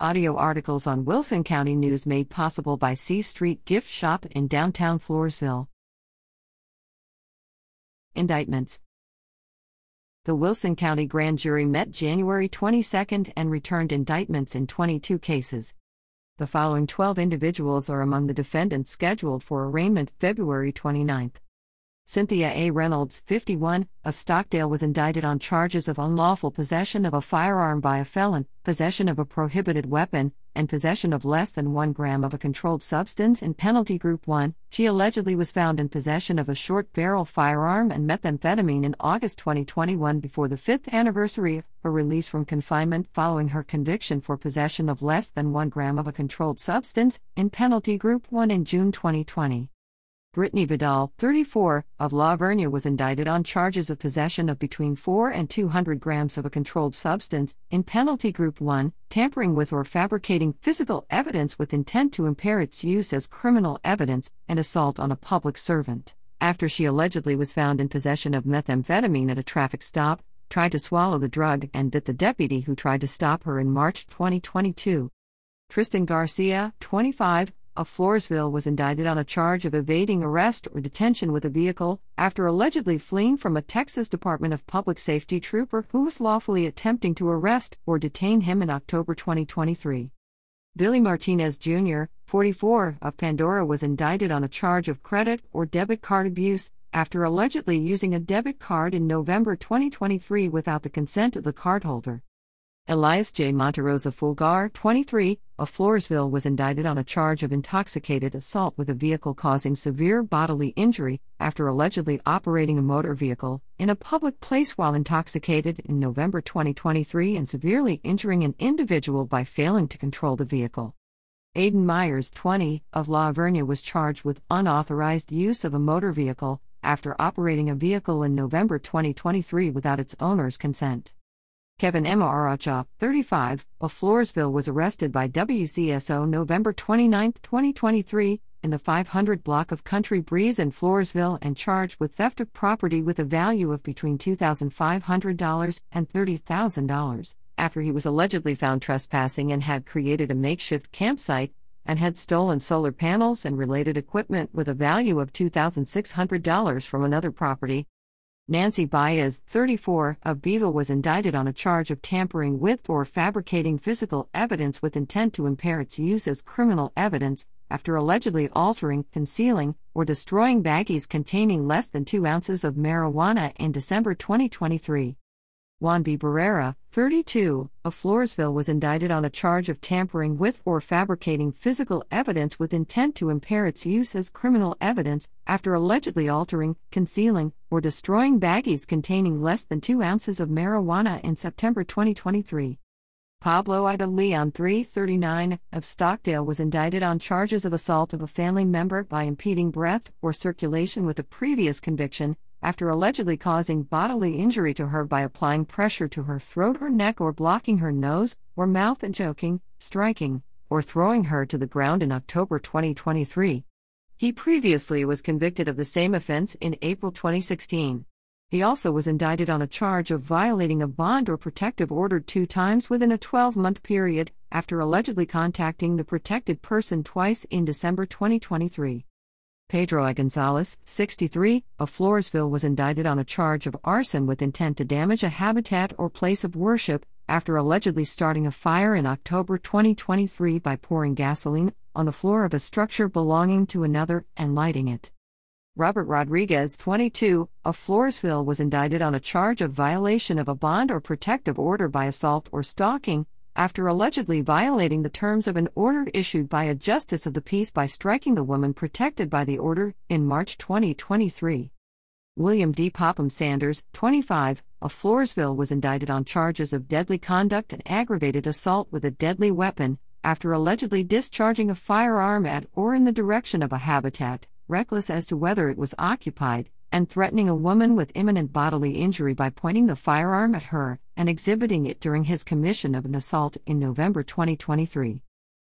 Audio articles on Wilson County News made possible by C Street Gift Shop in downtown Floresville. Indictments The Wilson County Grand Jury met January 22 and returned indictments in 22 cases. The following 12 individuals are among the defendants scheduled for arraignment February 29. Cynthia A. Reynolds, 51, of Stockdale was indicted on charges of unlawful possession of a firearm by a felon, possession of a prohibited weapon, and possession of less than 1 gram of a controlled substance in Penalty Group 1. She allegedly was found in possession of a short barrel firearm and methamphetamine in August 2021 before the fifth anniversary of her release from confinement following her conviction for possession of less than 1 gram of a controlled substance in Penalty Group 1 in June 2020. Brittany Vidal, 34, of La Vernia was indicted on charges of possession of between 4 and 200 grams of a controlled substance in Penalty Group 1, tampering with or fabricating physical evidence with intent to impair its use as criminal evidence, and assault on a public servant. After she allegedly was found in possession of methamphetamine at a traffic stop, tried to swallow the drug, and bit the deputy who tried to stop her in March 2022. Tristan Garcia, 25, of Floresville was indicted on a charge of evading arrest or detention with a vehicle after allegedly fleeing from a Texas Department of Public Safety trooper who was lawfully attempting to arrest or detain him in October 2023. Billy Martinez Jr., 44, of Pandora was indicted on a charge of credit or debit card abuse after allegedly using a debit card in November 2023 without the consent of the cardholder. Elias J. Monterosa Fulgar, 23, of Floresville was indicted on a charge of intoxicated assault with a vehicle causing severe bodily injury after allegedly operating a motor vehicle in a public place while intoxicated in November 2023 and severely injuring an individual by failing to control the vehicle. Aiden Myers, 20, of La was charged with unauthorized use of a motor vehicle after operating a vehicle in November 2023 without its owner's consent. Kevin M. Aracha, 35, of Floresville was arrested by WCSO November 29, 2023, in the 500 block of Country Breeze in Floresville and charged with theft of property with a value of between $2,500 and $30,000, after he was allegedly found trespassing and had created a makeshift campsite and had stolen solar panels and related equipment with a value of $2,600 from another property, Nancy Baez, 34, of Beeville was indicted on a charge of tampering with or fabricating physical evidence with intent to impair its use as criminal evidence after allegedly altering, concealing, or destroying baggies containing less than 2 ounces of marijuana in December 2023. Juan B. Barrera, 32, of Floresville was indicted on a charge of tampering with or fabricating physical evidence with intent to impair its use as criminal evidence after allegedly altering, concealing, or destroying baggies containing less than 2 ounces of marijuana in September 2023. Pablo Ida Leon 339 of Stockdale was indicted on charges of assault of a family member by impeding breath or circulation with a previous conviction after allegedly causing bodily injury to her by applying pressure to her throat or neck or blocking her nose or mouth and choking, striking, or throwing her to the ground in October 2023. He previously was convicted of the same offense in April 2016. He also was indicted on a charge of violating a bond or protective order two times within a 12 month period after allegedly contacting the protected person twice in December 2023. Pedro I. Gonzalez, 63, of Floresville was indicted on a charge of arson with intent to damage a habitat or place of worship after allegedly starting a fire in October 2023 by pouring gasoline on the floor of a structure belonging to another and lighting it. Robert Rodriguez, 22, of Floresville was indicted on a charge of violation of a bond or protective order by assault or stalking after allegedly violating the terms of an order issued by a justice of the peace by striking the woman protected by the order in March 2023. William D. Popham Sanders, 25, of Floresville was indicted on charges of deadly conduct and aggravated assault with a deadly weapon after allegedly discharging a firearm at or in the direction of a habitat, reckless as to whether it was occupied, and threatening a woman with imminent bodily injury by pointing the firearm at her and exhibiting it during his commission of an assault in November 2023.